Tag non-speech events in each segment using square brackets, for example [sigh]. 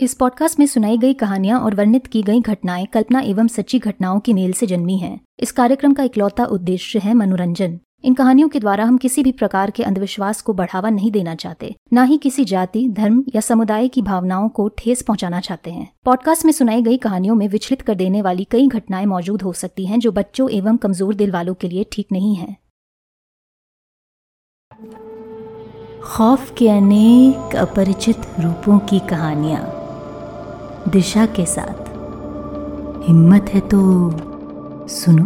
इस पॉडकास्ट में सुनाई गई कहानियाँ और वर्णित की गई घटनाएँ कल्पना एवं सच्ची घटनाओं की मेल से जन्मी हैं। इस कार्यक्रम का इकलौता उद्देश्य है मनोरंजन। इन कहानियों के द्वारा हम किसी भी प्रकार के अंधविश्वास को बढ़ावा नहीं देना चाहते, न ही किसी जाति, धर्म या समुदाय की भावनाओं को ठेस पहुंचाना चाहते हैं। पॉडकास्ट में सुनाई गई कहानियों में विचलित कर देने वाली कई घटनाएँ मौजूद हो सकती हैं जो बच्चों एवं कमज़ोर दिल वालों के लिए ठीक नहीं है। खौफ के अनेक अपरिचित रूपों की कहानियाँ। दिशा के साथ। हिम्मत है तो सुनो।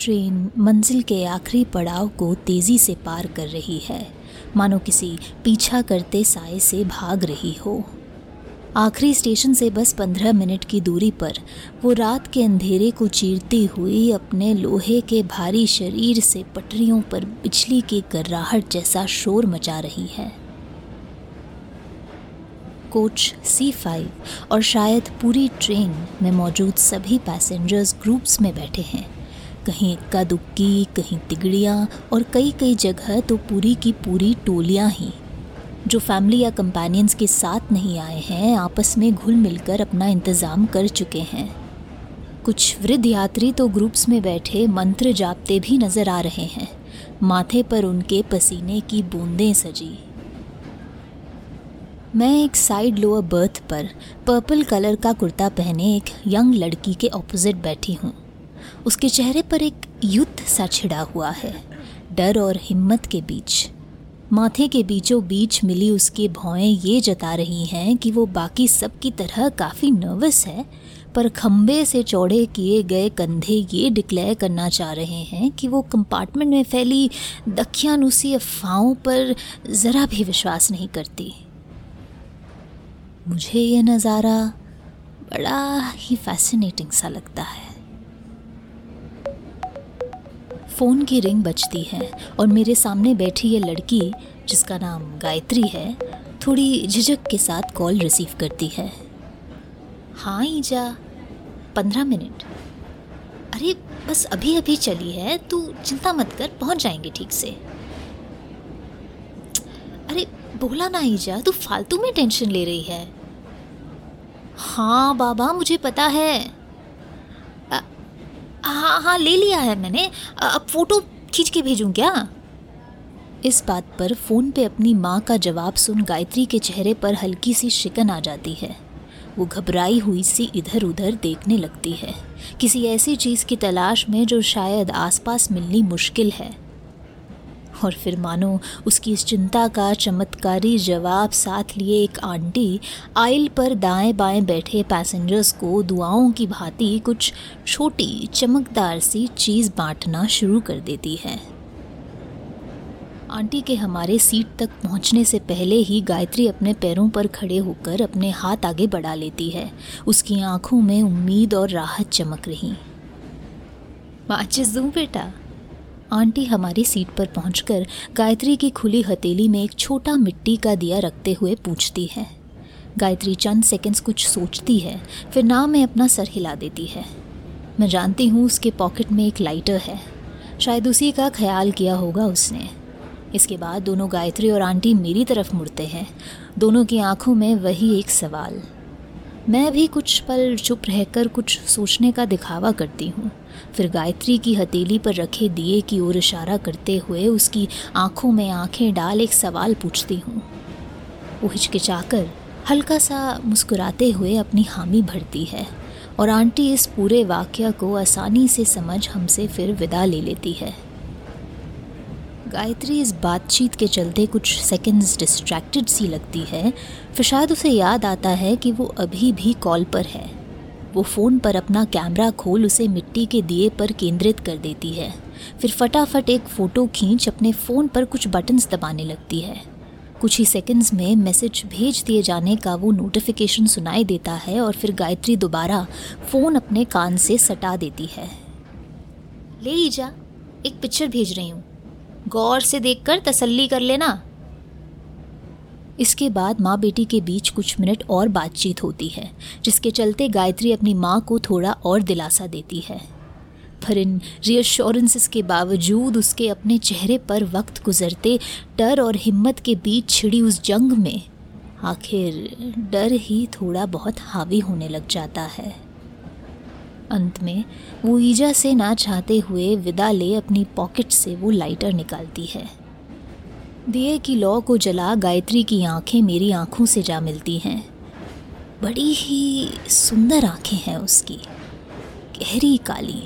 ट्रेन मंजिल के आखिरी पड़ाव को तेज़ी से पार कर रही है। मानो किसी पीछा करते साय से भाग रही हो। आखिरी स्टेशन से बस पंद्रह मिनट की दूरी पर वो रात के अंधेरे को चीरती हुई अपने लोहे के भारी शरीर से पटरियों पर बिजली की गर्राहट जैसा शोर मचा रही है। कोच सी फाइव और शायद पूरी ट्रेन में मौजूद सभी पैसेंजर्स ग्रुप्स में बैठे हैं। कहीं इक्का दुक्की, कहीं तिगड़ियाँ और कई कई जगह तो पूरी की पूरी टोलियाँ ही। जो फैमिली या कंपेनियंस के साथ नहीं आए हैं, आपस में घुल मिलकर अपना इंतज़ाम कर चुके हैं। कुछ वृद्ध यात्री तो ग्रुप्स में बैठे मंत्र जापते भी नज़र आ रहे हैं। माथे पर उनके पसीने की बूंदें सजी। मैं एक साइड लोअर बर्थ पर पर्पल कलर का कुर्ता पहने एक यंग लड़की के ऑपोजिट बैठी हूँ। उसके चेहरे पर एक युद्ध सा छिड़ा हुआ है। डर और हिम्मत के बीच। माथे के बीचों बीच मिली उसकी भौएँ ये जता रही हैं कि वो बाकी सब की तरह काफ़ी नर्वस है, पर खम्बे से चौड़े किए गए कंधे ये डिक्लेयर करना चाह रहे हैं कि वो कंपार्टमेंट में फैली दखियानुसी अफवाहों पर ज़रा भी विश्वास नहीं करती। मुझे ये नज़ारा बड़ा ही फैसिनेटिंग सा लगता है। फ़ोन की रिंग बजती है और मेरे सामने बैठी ये लड़की, जिसका नाम गायत्री है, थोड़ी झिझक के साथ कॉल रिसीव करती है। हाँ ईजा। पंद्रह मिनट। अरे, बस अभी अभी चली है, तू चिंता मत कर, पहुँच जाएँगे ठीक से। अरे, बोला ना, ईजा, तू फालतू में टेंशन ले रही है। हाँ बाबा, मुझे पता है। हाँ हाँ ले लिया है मैंने। अब फ़ोटो खींच के भेजूँ क्या? इस बात पर फ़ोन पे अपनी माँ का जवाब सुन गायत्री के चेहरे पर हल्की सी शिकन आ जाती है। वो घबराई हुई सी इधर उधर देखने लगती है। किसी ऐसी चीज़ की तलाश में जो शायद आसपास मिलनी मुश्किल है। और फिर मानो उसकी इस चिंता का चमत्कारी जवाब साथ लिए एक आंटी, आइल पर दाएँ बाएँ बैठे पैसेंजर्स को दुआओं की भांति कुछ छोटी, चमकदार सी चीज़ बांटना शुरू कर देती है। आंटी के हमारे सीट तक पहुँचने से पहले ही गायत्री अपने पैरों पर खड़े होकर अपने हाथ आगे बढ़ा लेती है। उसकी आँखों में उम्मीद और राहत चमक रही। माचिस दूँ बेटा। आंटी हमारी सीट पर पहुंचकर गायत्री की खुली हथेली में एक छोटा मिट्टी का दिया रखते हुए पूछती है। गायत्री चंद सेकंड्स कुछ सोचती है, फिर ना में अपना सर हिला देती है। मैं जानती हूँ उसके पॉकेट में एक लाइटर है। शायद उसी का ख्याल किया होगा उसने। इसके बाद दोनों गायत्री और आंटी मेरी तरफ़ मुड़ते हैं। दोनों की आँखों में वही एक सवाल। मैं भी कुछ पल चुप रहकर कुछ सोचने का दिखावा करती हूँ। फिर गायत्री की हथेली पर रखे दिए की ओर इशारा करते हुए उसकी आँखों में आँखें डाल एक सवाल पूछती हूँ। वो हिचकिचाकर हल्का सा मुस्कुराते हुए अपनी हामी भरती है और आंटी इस पूरे वाक्य को आसानी से समझ हमसे फिर विदा ले लेती है। गायत्री इस बातचीत के चलते कुछ सेकंड्स डिस्ट्रैक्टेड सी लगती है, फिर शायद उसे याद आता है कि वो अभी भी कॉल पर है। वो फ़ोन पर अपना कैमरा खोल उसे मिट्टी के दिए पर केंद्रित कर देती है। फिर फटाफट एक फ़ोटो खींच अपने फ़ोन पर कुछ बटन्स दबाने लगती है। कुछ ही सेकंड्स में मैसेज भेज दिए जाने का वो नोटिफिकेशन सुनाई देता है और फिर गायत्री दोबारा फ़ोन अपने कान से सटा देती है। ले लीजा एक पिक्चर भेज रही हूँ। गौर से देखकर तसल्ली कर लेना। इसके बाद माँ बेटी के बीच कुछ मिनट और बातचीत होती है, जिसके चलते गायत्री अपनी माँ को थोड़ा और दिलासा देती है। पर इन रियश्योरेंसेस के बावजूद उसके अपने चेहरे पर वक्त गुजरते डर और हिम्मत के बीच छिड़ी उस जंग में, आखिर डर ही थोड़ा बहुत हावी होने लग जाता है। अंत में, वो ईजा से ना चाहते हुए विदा ले अपनी पॉकेट से वो लाइटर निकालती है। दिए की लौ को जला गायत्री की आँखें मेरी आँखों से जा मिलती हैं। बड़ी ही सुंदर आँखें हैं उसकी। गहरी काली।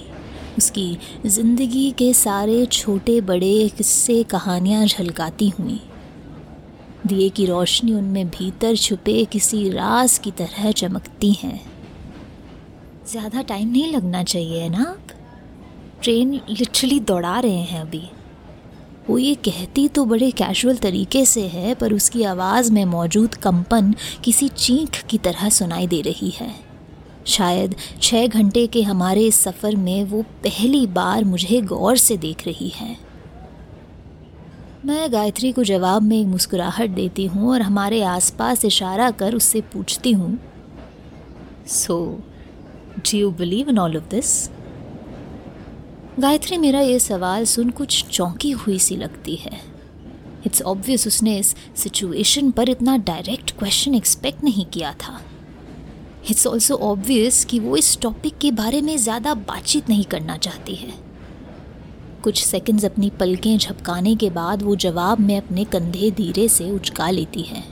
उसकी ज़िंदगी के सारे छोटे बड़े किस्से कहानियाँ झलकाती हुई। दिए की रोशनी उनमें भीतर छुपे किसी राज की तरह चमकती हैं। ज़्यादा टाइम नहीं लगना चाहिए ना आप? ट्रेन लिटरली दौड़ा रहे हैं अभी। वो ये कहती तो बड़े कैजुअल तरीके से है, पर उसकी आवाज़ में मौजूद कंपन किसी चीख की तरह सुनाई दे रही है। शायद छः घंटे के हमारे इस सफ़र में वो पहली बार मुझे गौर से देख रही है। मैं गायत्री को जवाब में एक मुस्कुराहट देती हूँ और हमारे आसपास इशारा कर उससे पूछती हूँ so do you believe in all of this Gayatri, मेरा ये सवाल सुन कुछ चौंकी हुई सी लगती है। इट्स ऑब्वियस उसने इस सिचुएशन पर इतना डायरेक्ट क्वेश्चन एक्सपेक्ट नहीं किया था। इट्स ऑल्सो ऑब्वियस कि वो इस टॉपिक के बारे में ज़्यादा बातचीत नहीं करना चाहती है। कुछ सेकंड्स अपनी पलकें झपकाने के बाद वो जवाब में अपने कंधे धीरे से उचका लेती है।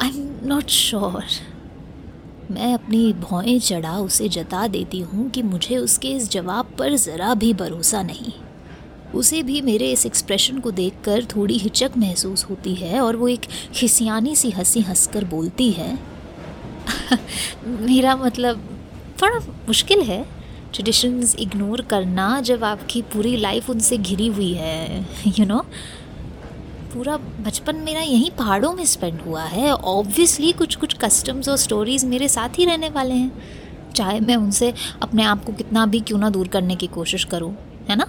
आई एम नॉट श्योर मैं अपनी भौएँ चढ़ा उसे जता देती हूँ कि मुझे उसके इस जवाब पर ज़रा भी भरोसा नहीं उसे भी मेरे इस एक्सप्रेशन को देखकर थोड़ी हिचक महसूस होती है और वो एक खिसियानी सी हँसी हंसकर बोलती है, मेरा मतलब थोड़ा मुश्किल है ट्रेडिशंस इग्नोर करना जब आपकी पूरी लाइफ उनसे घिरी हुई है यू you नो know? पूरा बचपन मेरा यहीं पहाड़ों में स्पेंड हुआ है। ऑब्वियसली कुछ कुछ कस्टम्स और स्टोरीज़ मेरे साथ ही रहने वाले हैं। चाहे मैं उनसे अपने आप को कितना भी क्यों ना दूर करने की कोशिश करूँ, है ना?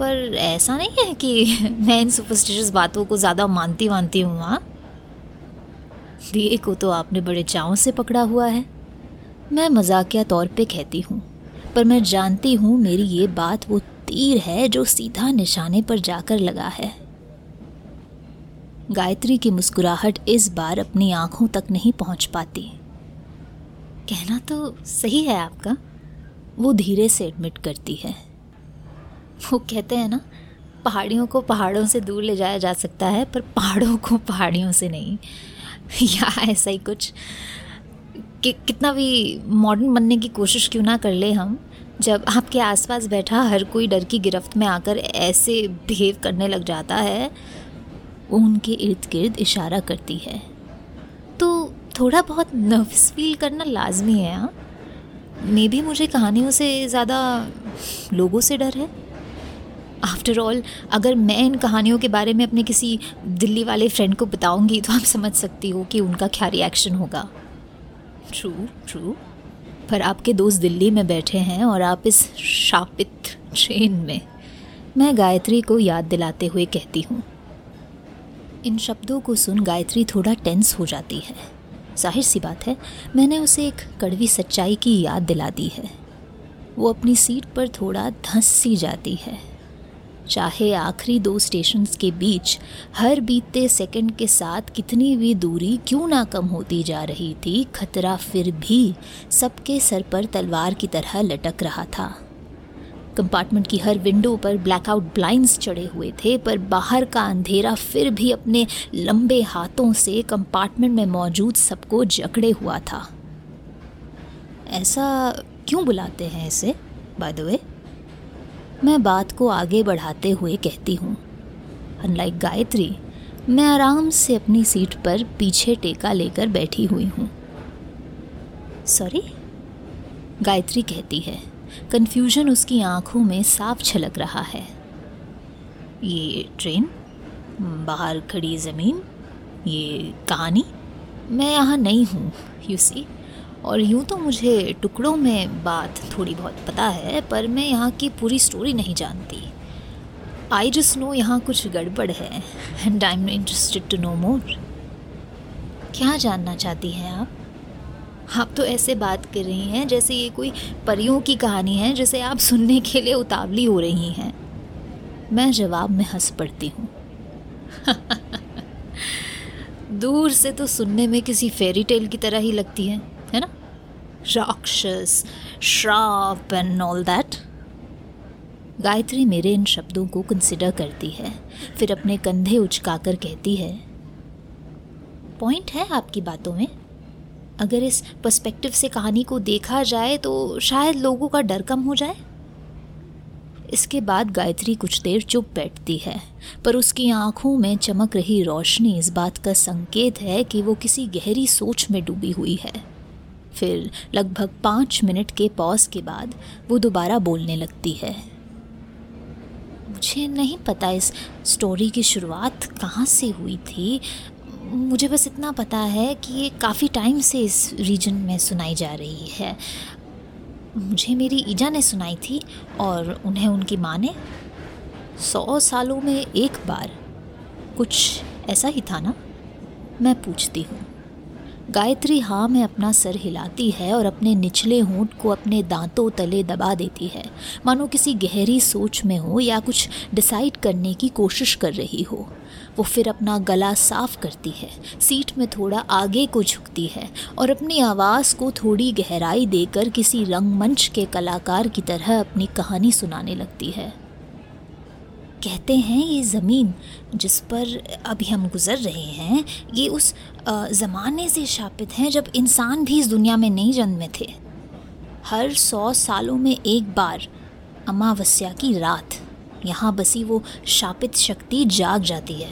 पर ऐसा नहीं है कि [laughs] मैं इन सुपरस्टिशियस बातों को ज़्यादा मानती मानती हूँ हाँ। दिए को तो आपने बड़े चाव से पकड़ा हुआ है। मैं मजाकिया तौर पे कहती हूँ, पर मैं जानती हूँ मेरी ये बात वो तीर है जो सीधा निशाने पर जाकर लगा है। गायत्री की मुस्कुराहट इस बार अपनी आँखों तक नहीं पहुँच पाती। कहना तो सही है आपका, वो धीरे से एडमिट करती है। वो कहते हैं ना, पहाड़ियों को पहाड़ों से दूर ले जाया जा सकता है, पर पहाड़ों को पहाड़ियों से नहीं। या ऐसा ही कुछ। कि कितना भी मॉडर्न बनने की कोशिश क्यों ना कर ले हम, जब आपके आसपास बैठा हर कोई डर की गिरफ्त में आकर ऐसे बिहेव करने लग जाता है वो उनके इर्द गिर्द इशारा करती है। तो थोड़ा बहुत नर्वस फील करना लाजमी है हाँ। मे भी मुझे कहानियों से ज़्यादा लोगों से डर है। आफ्टर ऑल अगर मैं इन कहानियों के बारे में अपने किसी दिल्ली वाले फ्रेंड को बताऊँगी तो आप समझ सकती हो कि उनका क्या रिएक्शन होगा। ट्रू ट्रू पर आपके दोस्त दिल्ली में बैठे हैं और आप इस शापित ट्रेन में, मैं गायत्री को याद दिलाते हुए कहती हूँ। इन शब्दों को सुन गायत्री थोड़ा टेंस हो जाती है। ज़ाहिर सी बात है, मैंने उसे एक कड़वी सच्चाई की याद दिला दी है। वो अपनी सीट पर थोड़ा धंस सी जाती है। चाहे आखिरी दो स्टेशंस के बीच हर बीतते सेकंड के साथ कितनी भी दूरी क्यों ना कम होती जा रही थी, खतरा फिर भी सबके सर पर तलवार की तरह लटक रहा था। कंपार्टमेंट की हर विंडो पर ब्लैकआउट ब्लाइंड्स चढ़े हुए थे, पर बाहर का अंधेरा फिर भी अपने लंबे हाथों से कंपार्टमेंट में मौजूद सबको जकड़े हुआ था। ऐसा क्यों बुलाते हैं इसे बाय द वे मैं बात को आगे बढ़ाते हुए कहती हूँ। अनलाइक गायत्री, मैं आराम से अपनी सीट पर पीछे टेका लेकर बैठी हुई हूँ। सॉरी गायत्री कहती है। कन्फ्यूज़न उसकी आँखों में साफ़ छलक रहा है। ये ट्रेन? बाहर खड़ी ज़मीन? ये कहानी? मैं यहाँ नहीं हूँ यू सी और यूँ तो मुझे टुकड़ों में बात थोड़ी बहुत पता है, पर मैं यहाँ की पूरी स्टोरी नहीं जानती। आई जस्ट नो यहाँ कुछ गड़बड़ है and I am interested to know more क्या जानना चाहती हैं आप? आप तो ऐसे बात कर रही हैं, जैसे ये कोई परियों की कहानी है, जिसे आप सुनने के लिए उतावली हो रही हैं। मैं जवाब में हंस पड़ती हूँ। [laughs] दूर से तो सुनने में किसी फेरी टेल की तरह ही लगती है है ना? राक्षस, श्राप एंड ऑल दैट गायत्री मेरे इन शब्दों को कंसिडर करती है, फिर अपने कंधे उचकाकर कहती है पॉइंट है आपकी बातों में? अगर इस पर्सपेक्टिव से कहानी को देखा जाए तो शायद लोगों का डर कम हो जाए। इसके बाद गायत्री कुछ देर चुप बैठती है, पर उसकी आँखों में चमक रही रोशनी इस बात का संकेत है कि वो किसी गहरी सोच में डूबी हुई है। फिर लगभग पाँच मिनट के पॉज के बाद वो दोबारा बोलने लगती है। मुझे नहीं पता इस स्टोरी की शुरुआत कहाँ से हुई थी मुझे बस इतना पता है कि ये काफ़ी टाइम से इस रीजन में सुनाई जा रही है। मुझे मेरी ईजा ने सुनाई थी और उन्हें उनकी माँ ने सौ सालों में एक बार कुछ ऐसा ही था ना? मैं पूछती हूँ। गायत्री हाँ में अपना सर हिलाती है और अपने निचले होंठ को अपने दांतों तले दबा देती है। मानो किसी गहरी सोच में हो या कुछ डिसाइड करने की कोशिश कर रही हो। वो फिर अपना गला साफ़ करती है। सीट में थोड़ा आगे को झुकती है और अपनी आवाज़ को थोड़ी गहराई देकर किसी रंगमंच के कलाकार की तरह अपनी कहानी सुनाने लगती है। कहते हैं, ये ज़मीन जिस पर अभी हम गुज़र रहे हैं, ये उस ज़माने से शापित हैं जब इंसान भी इस दुनिया में नहीं जन्मे थे। हर सौ सालों में एक बार अमावस्या की रात यहाँ बसी वो शापित शक्ति जाग जाती है।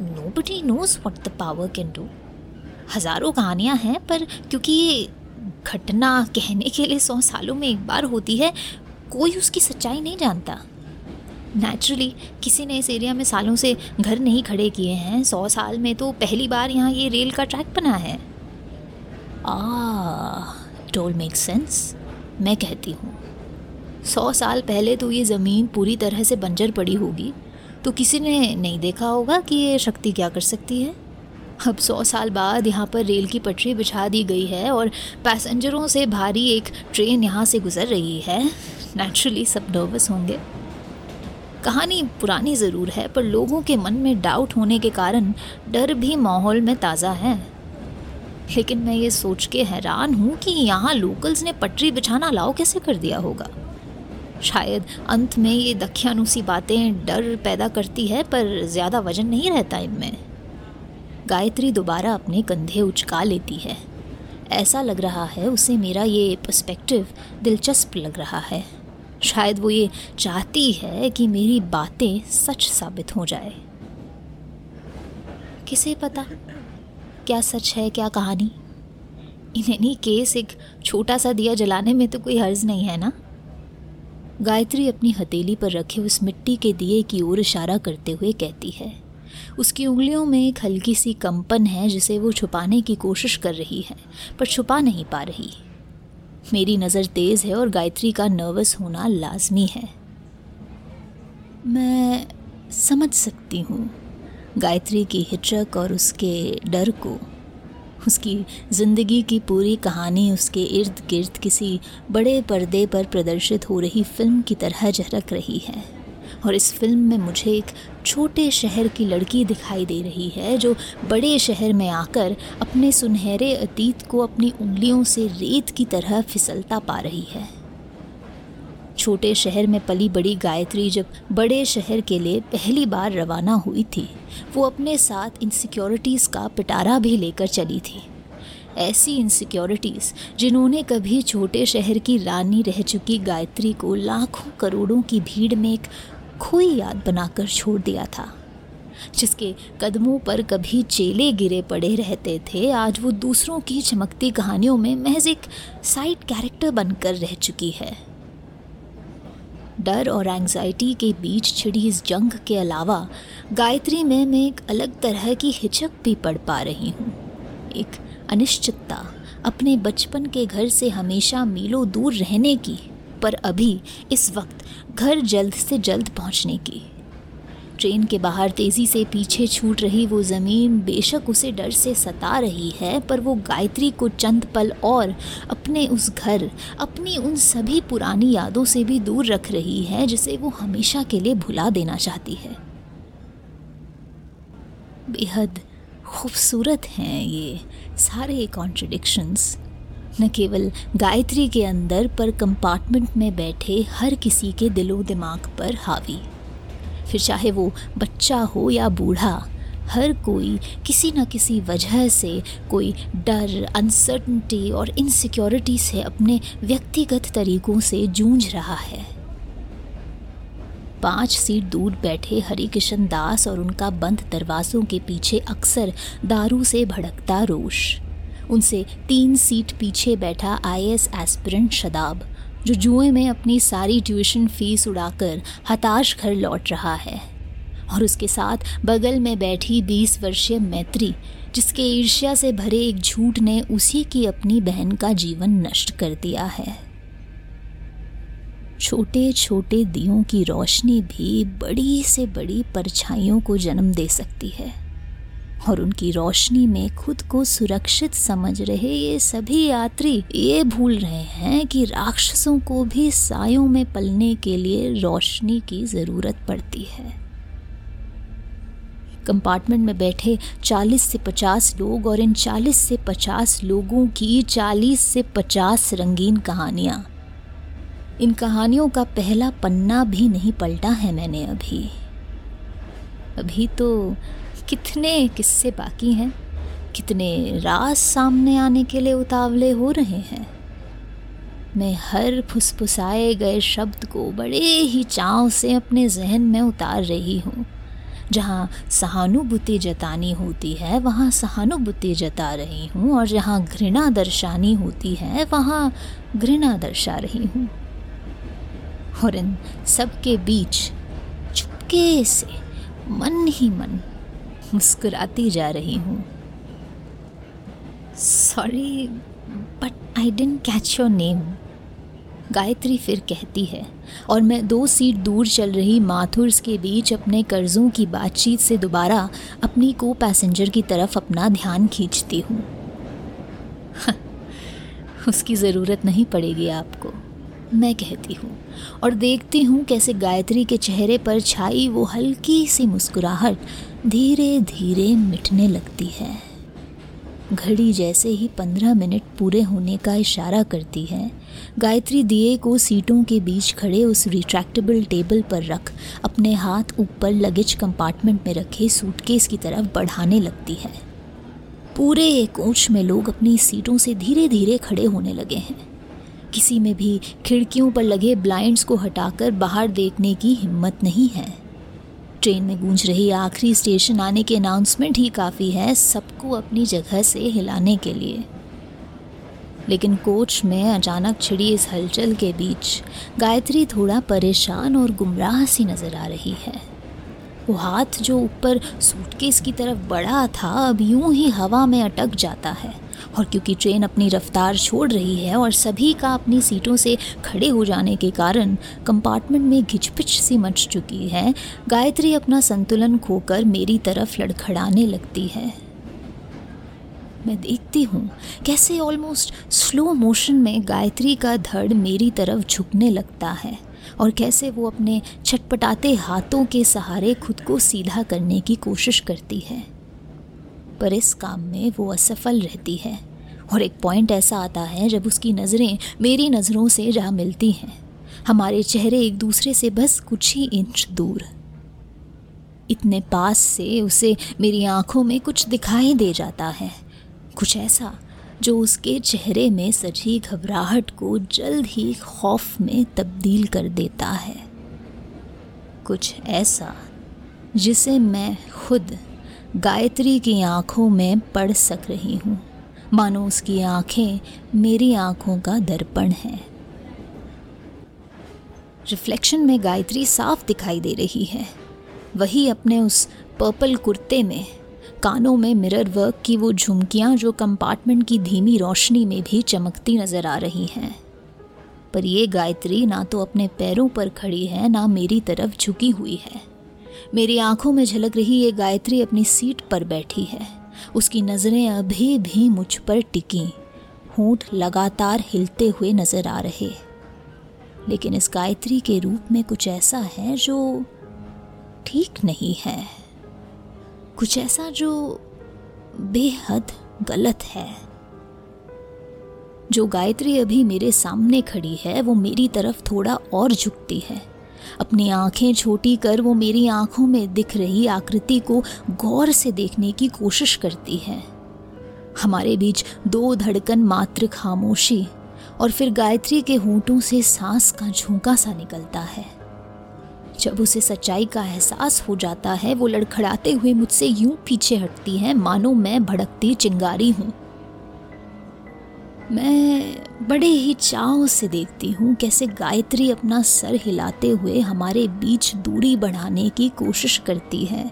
Nobody knows what the power can do हज़ारों कहानियाँ हैं, पर क्योंकि ये घटना कहने के लिए सौ सालों में एक बार होती है, कोई उसकी सच्चाई नहीं जानता। नेचुरली किसी ने इस एरिया में सालों से घर नहीं खड़े किए हैं। सौ साल में तो पहली बार यहाँ ये रेल का ट्रैक बना है। आ टोल मेक सेंस मैं कहती हूँ। सौ साल पहले तो ये ज़मीन पूरी तरह से बंजर पड़ी होगी। तो किसी ने नहीं देखा होगा कि ये शक्ति क्या कर सकती है? अब सौ साल बाद यहाँ पर रेल की पटरी बिछा दी गई है और पैसेंजरों से भारी एक ट्रेन यहाँ से गुज़र रही है। नेचुरली सब नर्वस होंगे। कहानी पुरानी ज़रूर है, पर लोगों के मन में डाउट होने के कारण डर भी माहौल में ताज़ा है। लेकिन मैं ये सोच के हैरान हूँ कि यहाँ लोकल्स ने पटरी बिछाना लाओ कैसे कर दिया होगा? शायद अंत में ये दख्यानुसी बातें डर पैदा करती है, पर ज़्यादा वज़न नहीं रहता इनमें। गायत्री दोबारा अपने कंधे उचका लेती है। ऐसा लग रहा है उसे मेरा ये पर्सपेक्टिव दिलचस्प लग रहा है। शायद वो ये चाहती है कि मेरी बातें सच साबित हो जाए। किसे पता? क्या सच है, क्या कहानी? इन एनी केस एक छोटा सा दिया जलाने में तो कोई हर्ज नहीं है ना? गायत्री अपनी हथेली पर रखे उस मिट्टी के दिए की ओर इशारा करते हुए कहती है, उसकी उंगलियों में एक हल्की सी कंपन है जिसे वो छुपाने की कोशिश कर रही है, पर छुपा नहीं पा रही। मेरी नज़र तेज़ है और गायत्री का नर्वस होना लाजमी है। मैं समझ सकती हूँ। गायत्री की हिचक और उसके डर को उसकी ज़िंदगी की पूरी कहानी उसके इर्द गिर्द किसी बड़े पर्दे पर प्रदर्शित हो रही फ़िल्म की तरह झलक रही है। और इस फ़िल्म में मुझे एक छोटे शहर की लड़की दिखाई दे रही है, जो बड़े शहर में आकर अपने सुनहरे अतीत को अपनी उंगलियों से रेत की तरह फिसलता पा रही है। छोटे शहर में पली बड़ी गायत्री जब बड़े शहर के लिए पहली बार रवाना हुई थी, वो अपने साथ इनसिक्योरिटीज़ का पिटारा भी लेकर चली थी। ऐसी इनसिक्योरिटीज़ जिन्होंने कभी छोटे शहर की रानी रह चुकी गायत्री को लाखों करोड़ों की भीड़ में एक खोई याद बनाकर छोड़ दिया था। जिसके कदमों पर कभी चेले गिरे पड़े रहते थे, आज वो दूसरों की चमकती कहानियों में महज एक साइड कैरेक्टर बनकर रह चुकी है। डर और एंजाइटी के बीच छिड़ी इस जंग के अलावा, गायत्री में मैं एक अलग तरह की हिचक भी पढ़ पा रही हूँ। एक अनिश्चितता अपने बचपन के घर से हमेशा मीलों दूर रहने की, पर अभी इस वक्त घर जल्द से जल्द पहुँचने की। ट्रेन के बाहर तेज़ी से पीछे छूट रही वो ज़मीन बेशक उसे डर से सता रही है, पर वो गायत्री को चंद पल और अपने उस घर, अपनी उन सभी पुरानी यादों से भी दूर रख रही है, जिसे वो हमेशा के लिए भुला देना चाहती है। बेहद खूबसूरत हैं ये सारे कॉन्ट्रडिक्शंस न केवल गायत्री के अंदर, पर कंपार्टमेंट में बैठे हर किसी के दिलो दिमाग पर हावी। फिर चाहे वो बच्चा हो या बूढ़ा, हर कोई किसी न किसी वजह से कोई डर अनसर्टनटी और इनसिक्योरिटी से अपने व्यक्तिगत तरीकों से जूझ रहा है। पाँच सीट दूर बैठे हरी हरिकिशन दास और उनका बंद दरवाज़ों के पीछे अक्सर दारू से भड़कता रोश उनसे तीन सीट पीछे आया आईएएस एस्पिरेंट शदाब जो जुए में अपनी सारी ट्यूशन फ़ीस उड़ाकर हताश घर लौट रहा है। और उसके साथ बगल में बैठी बीस वर्षीय मैत्री, जिसके ईर्ष्या से भरे एक झूठ ने उसी की अपनी बहन का जीवन नष्ट कर दिया है। छोटे छोटे दियों की रोशनी भी बड़ी से बड़ी परछाइयों को जन्म दे सकती है। और उनकी रोशनी में खुद को सुरक्षित समझ रहे ये सभी यात्री ये भूल रहे हैं कि राक्षसों को भी सायों में पलने के लिए रोशनी की ज़रूरत पड़ती है। कंपार्टमेंट में बैठे 40 से 50 लोग और इन 40 से 50 लोगों की 40 से 50 रंगीन कहानियाँ। इन कहानियों का पहला पन्ना भी नहीं पलटा है मैंने अभी। अभी तो कितने किस्से बाकी हैं? कितने राज सामने आने के लिए उतावले हो रहे हैं? मैं हर फुसफुसाए गए शब्द को बड़े ही चाव से अपने जहन में उतार रही हूँ। जहाँ सहानुभूति जतानी होती है, वहाँ सहानुभूति जता रही हूँ और जहाँ घृणा दर्शानी होती है, वहाँ घृणा दर्शा रही हूँ। और इन सबके बीच चुपके से मन ही मन मुस्कुराती जा रही हूँ। Sorry but I didn't catch your name Gayatri फिर कहती है, और मैं दो सीट दूर चल रही माथुर्स के बीच अपने कर्ज़ों की बातचीत से दोबारा अपनी को पैसेंजर की तरफ़ अपना ध्यान खींचती हूँ। [laughs] उसकी ज़रूरत नहीं पड़ेगी आपको। मैं कहती हूँ और देखती हूँ कैसे गायत्री के चेहरे पर छाई वो हल्की सी मुस्कुराहट धीरे धीरे मिटने लगती है। घड़ी जैसे ही पंद्रह मिनट पूरे होने का इशारा करती है, गायत्री दिए को सीटों के बीच खड़े उस रिट्रैक्टेबल टेबल पर रख, अपने हाथ ऊपर लगेज कंपार्टमेंट में रखे सूटकेस की तरफ़ बढ़ाने लगती है। पूरे कोच में लोग अपनी सीटों से धीरे धीरे खड़े होने लगे हैं। किसी में भी खिड़कियों पर लगे ब्लाइंड्स को हटाकर बाहर देखने की हिम्मत नहीं है। ट्रेन में गूंज रही आखिरी स्टेशन आने के अनाउंसमेंट ही काफ़ी है सबको अपनी जगह से हिलाने के लिए। लेकिन कोच में अचानक छिड़ी इस हलचल के बीच गायत्री थोड़ा परेशान और गुमराह सी नज़र आ रही है। वो हाथ जो ऊपर सूटकेस की तरफ़ बढ़ा था, अब यूँ ही हवा में अटक जाता है। और क्योंकि ट्रेन अपनी रफ्तार छोड़ रही है और सभी का अपनी सीटों से खड़े हो जाने के कारण कंपार्टमेंट में घिचपिच सी मच चुकी है। गायत्री अपना संतुलन खोकर मेरी तरफ़ लड़खड़ाने लगती है। मैं देखती हूँ कैसे ऑलमोस्ट स्लो मोशन में गायत्री का धड़ मेरी तरफ़ झुकने लगता है और कैसे वो अपने छटपटाते हाथों के सहारे खुद को सीधा करने की कोशिश करती है। पर इस काम में वो असफल रहती है। और एक पॉइंट ऐसा आता है, जब उसकी नज़रें मेरी नज़रों से जा मिलती हैं। हमारे चेहरे एक दूसरे से बस कुछ ही इंच दूर। इतने पास से उसे मेरी आँखों में कुछ दिखाई दे जाता है। कुछ ऐसा जो उसके चेहरे में सजी घबराहट को जल्द ही खौफ में तब्दील कर देता है। कुछ ऐसा जिसे मैं खुद गायत्री की आँखों में पढ़ सक रही हूँ। मानो उसकी आँखें मेरी आँखों का दर्पण है। रिफ्लेक्शन में गायत्री साफ़ दिखाई दे रही है। वही अपने उस पर्पल कुर्ते में, कानों में मिरर वर्क की वो झुमकियाँ जो कंपार्टमेंट की धीमी रोशनी में भी चमकती नज़र आ रही हैं। पर ये गायत्री ना तो अपने पैरों पर खड़ी है, ना मेरी तरफ़ झुकी हुई है। मेरी आँखों में झलक रही ये गायत्री अपनी सीट पर बैठी है। उसकी नज़रें अभी भी मुझ पर टिकी। होंठ लगातार हिलते हुए नज़र आ रहे। लेकिन इस गायत्री के रूप में कुछ ऐसा है जो ठीक नहीं है। कुछ ऐसा जो बेहद गलत है। जो गायत्री अभी मेरे सामने खड़ी है, वो मेरी तरफ़ थोड़ा और झुकती है। अपनी आँखें छोटी कर वो मेरी आँखों में दिख रही आकृति को गौर से देखने की कोशिश करती है। हमारे बीच दो धड़कन मात्र खामोशी और फिर गायत्री के होंठों से सांस का झोंका सा निकलता है। जब उसे सच्चाई का एहसास हो जाता है, वो लड़खड़ाते हुए मुझसे यूँ पीछे हटती है, मानो मैं भड़कती चिंगारी हूँ। मैं बड़े ही चाव से देखती हूँ कैसे गायत्री अपना सर हिलाते हुए हमारे बीच दूरी बढ़ाने की कोशिश करती है।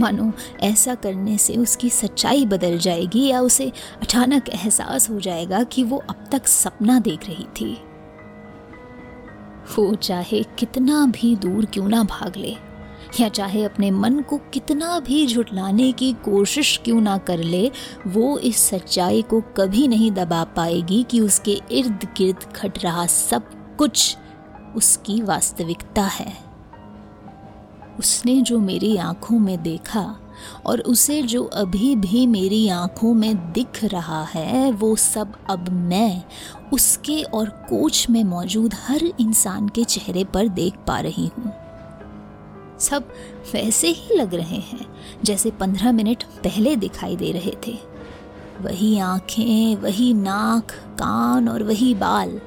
मानो, ऐसा करने से उसकी सच्चाई बदल जाएगी या उसे अचानक एहसास हो जाएगा कि वो अब तक सपना देख रही थी। वो चाहे कितना भी दूर क्यों ना भाग ले। या चाहे अपने मन को कितना भी झुटलाने की कोशिश क्यों ना कर ले, वो इस सच्चाई को कभी नहीं दबा पाएगी कि उसके इर्द गिर्द खट रहा सब कुछ उसकी वास्तविकता है। उसने जो मेरी आँखों में देखा और उसे जो अभी भी मेरी आँखों में दिख रहा है, वो सब अब मैं उसके और कोच में मौजूद हर इंसान के चेहरे पर देख पा रही हूँ। सब वैसे ही लग रहे हैं, जैसे पंद्रह मिनट पहले दिखाई दे रहे थे। वही आँखें, वही नाक, कान और वही बाल।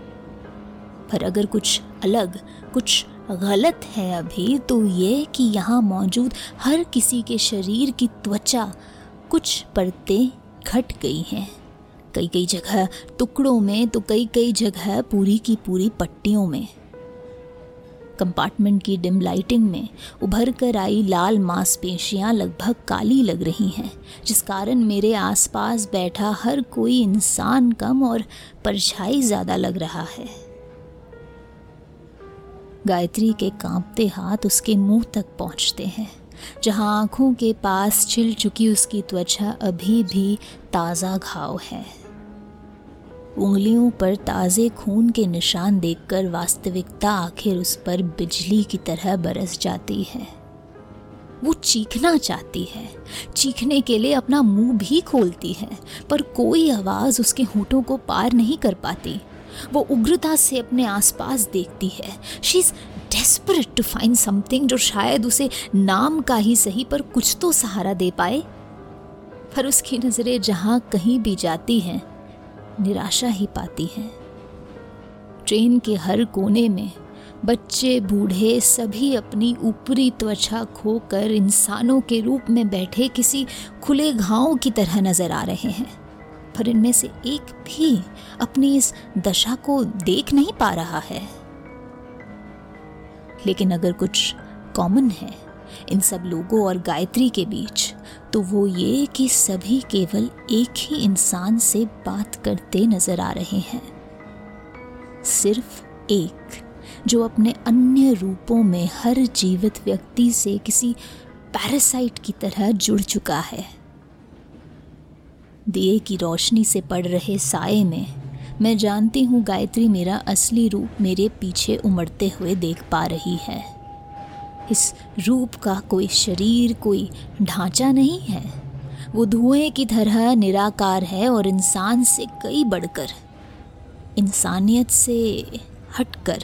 पर अगर कुछ अलग, कुछ गलत है अभी तो ये कि यहाँ मौजूद हर किसी के शरीर की त्वचा कुछ परतें घट गई हैं। कई कई जगह टुकड़ों में तो कई कई जगह पूरी की पूरी पट्टियों में। कंपार्टमेंट की डिम लाइटिंग में उभर कर आई लाल मांसपेशियाँ लगभग काली लग रही हैं, जिस कारण मेरे आसपास बैठा हर कोई इंसान कम और परछाई ज़्यादा लग रहा है। गायत्री के कांपते हाथ उसके मुँह तक पहुँचते हैं, जहाँ आँखों के पास छिल चुकी उसकी त्वचा अभी भी ताज़ा घाव है। उंगलियों पर ताज़े खून के निशान देखकर वास्तविकता आखिर उस पर बिजली की तरह बरस जाती है। वो चीखना चाहती है। चीखने के लिए अपना मुँह भी खोलती है, पर कोई आवाज़ उसके होठों को पार नहीं कर पाती। वो उग्रता से अपने आसपास देखती है। She is desperate to find something जो शायद उसे नाम का ही सही पर कुछ तो सहारा दे पाए। पर उसकी नज़रें जहाँ कहीं भी जाती हैं निराशा ही पाती हैं। ट्रेन के हर कोने में बच्चे, बूढ़े सभी अपनी ऊपरी त्वचा खोकर इंसानों के रूप में बैठे किसी खुले घाव की तरह नज़र आ रहे हैं। पर इनमें से एक भी अपनी इस दशा को देख नहीं पा रहा है। लेकिन अगर कुछ कॉमन है इन सब लोगों और गायत्री के बीच। तो वो ये कि सभी केवल एक ही इंसान से बात करते नज़र आ रहे हैं। सिर्फ़ एक, जो अपने अन्य रूपों में हर जीवित व्यक्ति से किसी पैरासाइट की तरह जुड़ चुका है। दिए की रोशनी से पड़ रहे साए में, मैं जानती हूँ गायत्री मेरा असली रूप मेरे पीछे उमड़ते हुए देख पा रही है। इस रूप का कोई शरीर, कोई ढांचा नहीं है। वो धुएँ की तरह निराकार है और इंसान से कई बढ़कर, इंसानियत से हटकर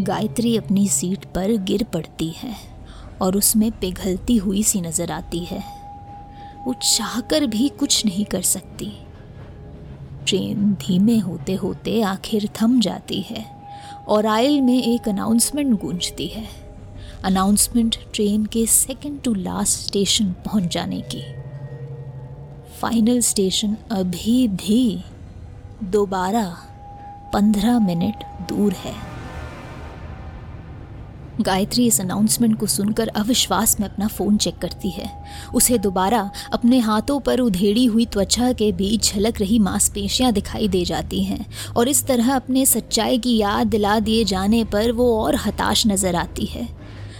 गायत्री अपनी सीट पर गिर पड़ती है और उसमें पिघलती हुई सी नज़र आती है। वो चाहकर भी कुछ नहीं कर सकती। ट्रेन धीमे होते होते आखिर थम जाती है। और आयल में एक अनाउंसमेंट गूंजती है। अनाउंसमेंट ट्रेन के सेकंड टू लास्ट स्टेशन पहुँच जाने की। फाइनल स्टेशन अभी भी दोबारा पंद्रह मिनट दूर है। गायत्री इस अनाउंसमेंट को सुनकर अविश्वास में अपना फ़ोन चेक करती है। उसे दोबारा अपने हाथों पर उधेड़ी हुई त्वचा के बीच झलक रही मांसपेशियाँ दिखाई दे जाती हैं और इस तरह अपने सच्चाई की याद दिला दिए जाने पर वो और हताश नज़र आती है।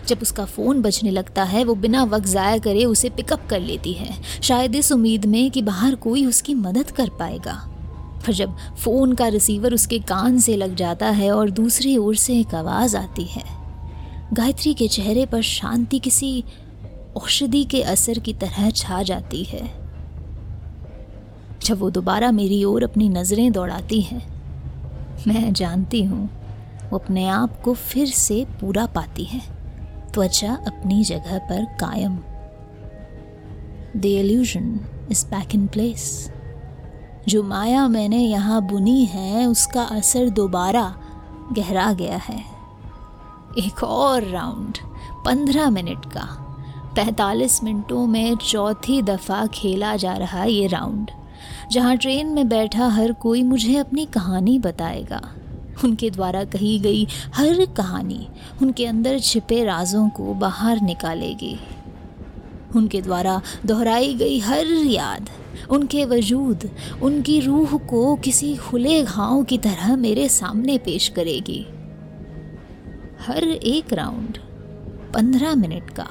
जब उसका फ़ोन बजने लगता है, वो बिना वक्त ज़ाया करे उसे पिकअप कर लेती है। शायद इस उम्मीद में कि बाहर कोई उसकी मदद कर पाएगा। पर जब फ़ोन का रिसीवर उसके कान से लग जाता है और दूसरी ओर से एक आवाज़ आती है। गायत्री के चेहरे पर शांति किसी औषधि के असर की तरह छा जाती है। जब वो दोबारा मेरी ओर अपनी नज़रें दौड़ाती है, मैं जानती हूँ वो अपने आप को फिर से पूरा पाती है। त्वचा अपनी जगह पर कायम। The illusion is back in place जो माया मैंने यहाँ बुनी है, उसका असर दोबारा गहरा गया है। एक और राउंड, पंद्रह मिनट का। पैंतालीस मिनटों में चौथी दफ़ा खेला जा रहा ये राउंड, जहाँ ट्रेन में बैठा हर कोई मुझे अपनी कहानी बताएगा। उनके द्वारा कही गई हर कहानी उनके अंदर छिपे राजों को बाहर निकालेगी। उनके द्वारा दोहराई गई हर याद, उनके वजूद, उनकी रूह को किसी खुले घाव की तरह मेरे सामने पेश करेगी। हर एक राउंड पंद्रह मिनट का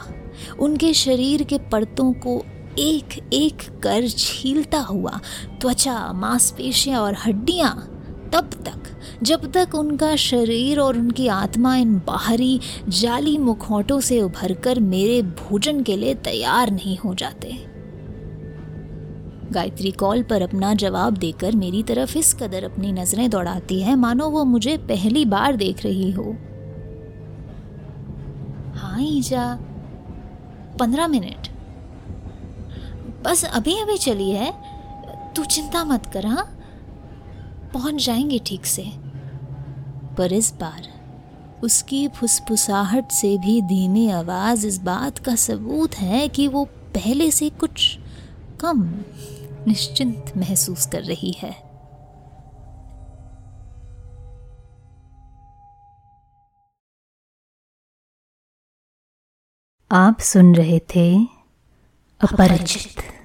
उनके शरीर के परतों को एक एक कर छीलता हुआ त्वचा, मांसपेशियाँ और हड्डियाँ तब तक, जब तक उनका शरीर और उनकी आत्मा इन बाहरी, जाली मुखौटों से उभरकर मेरे भोजन के लिए तैयार नहीं हो जाते। गायत्री कॉल पर अपना जवाब देकर मेरी तरफ़ इस कदर अपनी नज़रें दौड़ाती है, मानो वो मुझे पहली बार देख रही हो। हाँ ईजा पंद्रह मिनट। बस अभी अभी चली है। तू चिंता मत कर हाँ? पहुँच जाएँगे ठीक से। पर इस बार उसकी फुसफुसाहट से भी धीमी आवाज़ इस बात का सबूत है कि वो पहले से कुछ कम निश्चिंत महसूस कर रही है। आप सुन रहे थे अपरिचित।